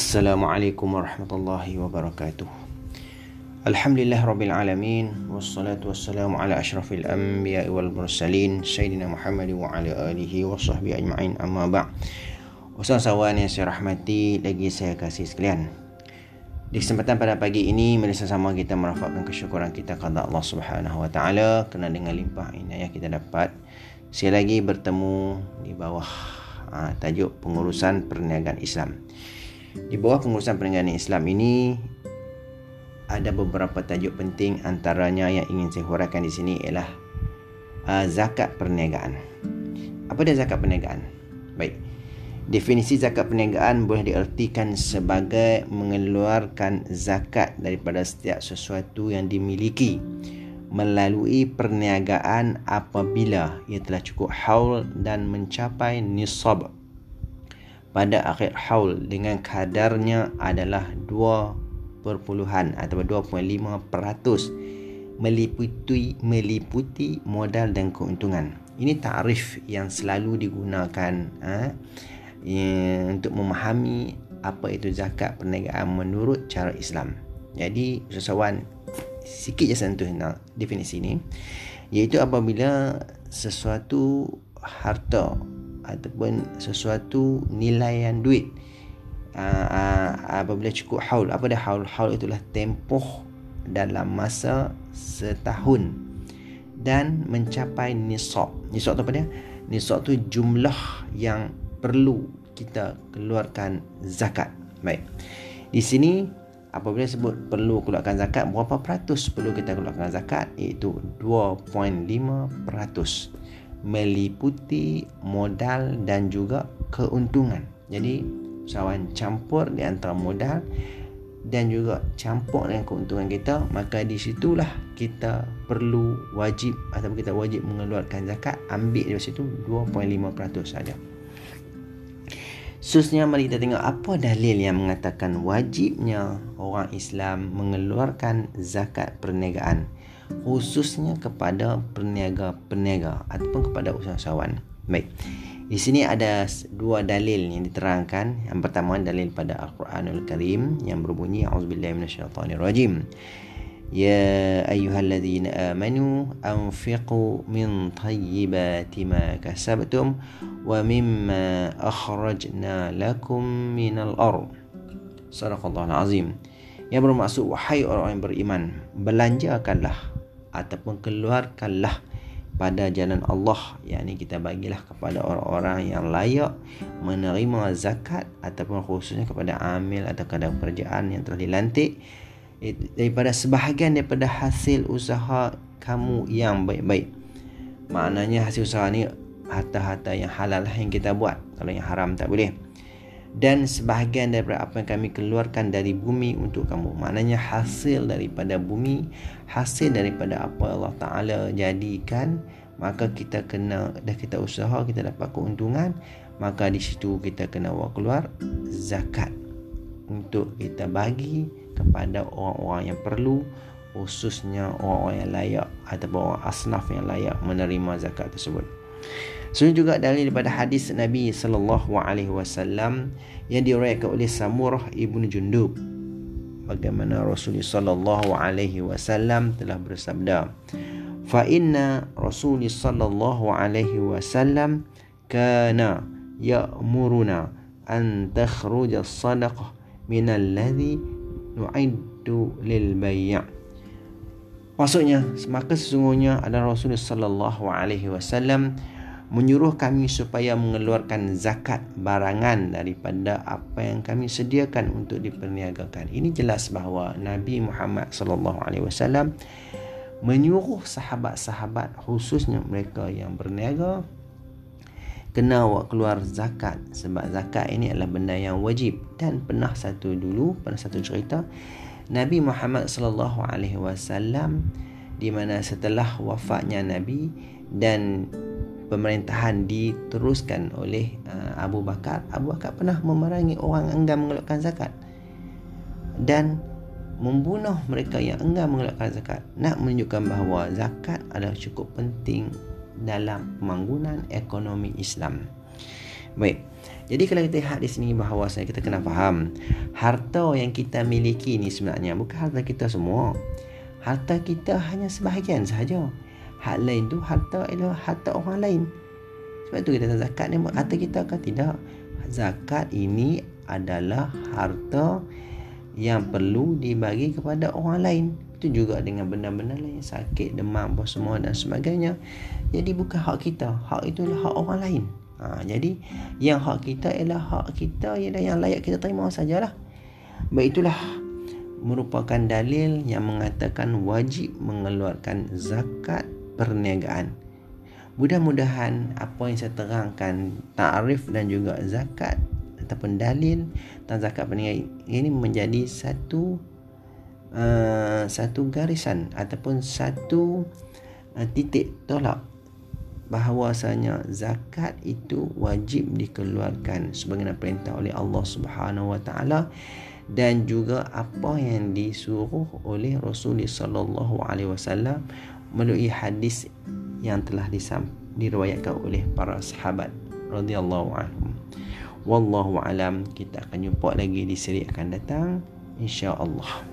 Assalamualaikum warahmatullahi wabarakatuh. Alhamdulillah rabbil alamin wassalatu wassalamu ala asyrafil anbiya wal mursalin sayyidina Muhammad wa ala alihi wa sahbihi ajma'in amma ba' Wassalamualaikum yang saya rahmati lagi saya kasih sekalian. Di kesempatan pada pagi ini mari sama kita merafakkan kesyukuran kita kepada Allah Subhanahu wa taala kerana dengan limpah inayah kita dapat sekali lagi bertemu di bawah uh, tajuk pengurusan perniagaan Islam. Di bawah pengurusan perniagaan Islam ini ada beberapa tajuk penting antaranya yang ingin saya huraikan di sini ialah uh, zakat perniagaan. Apa dia zakat perniagaan? Baik. Definisi zakat perniagaan boleh diartikan sebagai mengeluarkan zakat daripada setiap sesuatu yang dimiliki melalui perniagaan apabila ia telah cukup haul dan mencapai nisab pada akhir haul dengan kadarnya adalah 2 perpuluhan atau 2.5% meliputi meliputi modal dan keuntungan. Ini tarif yang selalu digunakan ha, untuk memahami apa itu zakat perniagaan menurut cara Islam. Jadi usahawan sikit je sentuh definisi ini iaitu apabila sesuatu harta ataupun sesuatu nilaian duit. Uh, uh, apabila cukup haul apa dia haul? Haul itulah tempoh dalam masa setahun dan mencapai nisab. Nisab tu apa dia? Nisab tu jumlah yang perlu kita keluarkan zakat. Baik. Di sini apabila sebut perlu keluarkan zakat berapa peratus perlu kita keluarkan zakat? Iaitu 2.5 peratus meliputi modal dan juga keuntungan. Jadi usahawan campur di antara modal dan juga campur dengan keuntungan kita maka di situlah kita perlu wajib atau kita wajib mengeluarkan zakat ambil dari situ 2.5% saja. Susnya mari kita tengok apa dalil yang mengatakan wajibnya orang Islam mengeluarkan zakat perniagaan khususnya kepada peniaga-peniaga ataupun kepada usahawan. Baik. Di sini ada dua dalil yang diterangkan. Yang pertama dalil pada Al-Quranul Karim yang berbunyi auzubillahi minasyaitonirrajim. Ya ayyuhalladzina amanu anfiqu min tayyibati ma kasabtum wa mimma akhrajna lakum minal ard. Sadaqallahul azim. Yang bermaksud wahai orang yang beriman, belanjakanlah ataupun keluarkanlah pada jalan Allah yakni kita bagilah kepada orang-orang yang layak menerima zakat ataupun khususnya kepada amil atau kepada pekerjaan yang telah dilantik daripada sebahagian daripada hasil usaha kamu yang baik-baik. Maknanya hasil usaha ni harta-harta yang halal lah yang kita buat. Kalau yang haram tak boleh. Dan sebahagian daripada apa yang kami keluarkan dari bumi untuk kamu. Maknanya hasil daripada bumi hasil daripada apa Allah Ta'ala jadikan maka kita kena dah kita usaha kita dapat keuntungan maka di situ kita kena keluar zakat untuk kita bagi kepada orang-orang yang perlu khususnya orang-orang yang layak ataupun orang asnaf yang layak menerima zakat tersebut. Sebenarnya juga dalil daripada hadis Nabi sallallahu alaihi wasallam yang diriwayatkan oleh Samurah ibnu Jundub bagaimana Rasulullah sallallahu alaihi wasallam telah bersabda fa inna Rasulullah sallallahu alaihi wasallam kana ya'muruna an takhruja as-sadaqah min alladhi nu'iddu lil bay' Maksudnya, maka sesungguhnya adalah Rasulullah sallallahu alaihi wasallam menyuruh kami supaya mengeluarkan zakat barangan daripada apa yang kami sediakan untuk diperniagakan. Ini jelas bahawa Nabi Muhammad sallallahu alaihi wasallam menyuruh sahabat-sahabat khususnya mereka yang berniaga kena buat keluar zakat. Sebab zakat ini adalah benda yang wajib dan pernah satu dulu pernah satu cerita. Nabi Muhammad sallallahu alaihi wasallam di mana setelah wafatnya Nabi dan pemerintahan diteruskan oleh uh, Abu Bakar Abu Bakar pernah memerangi orang enggan mengeluarkan zakat dan membunuh mereka yang enggan mengeluarkan zakat. Nak menunjukkan bahawa zakat adalah cukup penting dalam pembangunan ekonomi Islam baik Jadi kalau kita lihat di sini bahawa saya kita kena faham harta yang kita miliki ni sebenarnya bukan harta kita semua. Harta kita hanya sebahagian sahaja. Hak lain tu harta adalah harta orang lain. Sebab tu kita tahu zakat ni harta kita ke tidak. Zakat ini adalah harta yang perlu dibagi kepada orang lain. Itu juga dengan benda-benda lain sakit, demam, apa semua dan sebagainya. Jadi bukan hak kita. Hak itu adalah hak orang lain. Ha, jadi yang hak kita ialah hak kita ialah yang layak kita terima sajalah. Baik itulah merupakan dalil yang mengatakan wajib mengeluarkan zakat perniagaan. Mudah-mudahan apa yang saya terangkan ta'rif dan juga zakat ataupun dalil tentang zakat perniagaan ini menjadi satu uh, satu garisan ataupun satu uh, titik tolak bahawasanya zakat itu wajib dikeluarkan sebagaimana perintah oleh Allah Subhanahu wa taala dan juga apa yang disuruh oleh Rasulullah sallallahu alaihi wasallam melalui hadis yang telah disam, diriwayatkan oleh para sahabat radhiyallahu anhum. Wallahu alam kita akan jumpa lagi di seri akan datang insya-Allah.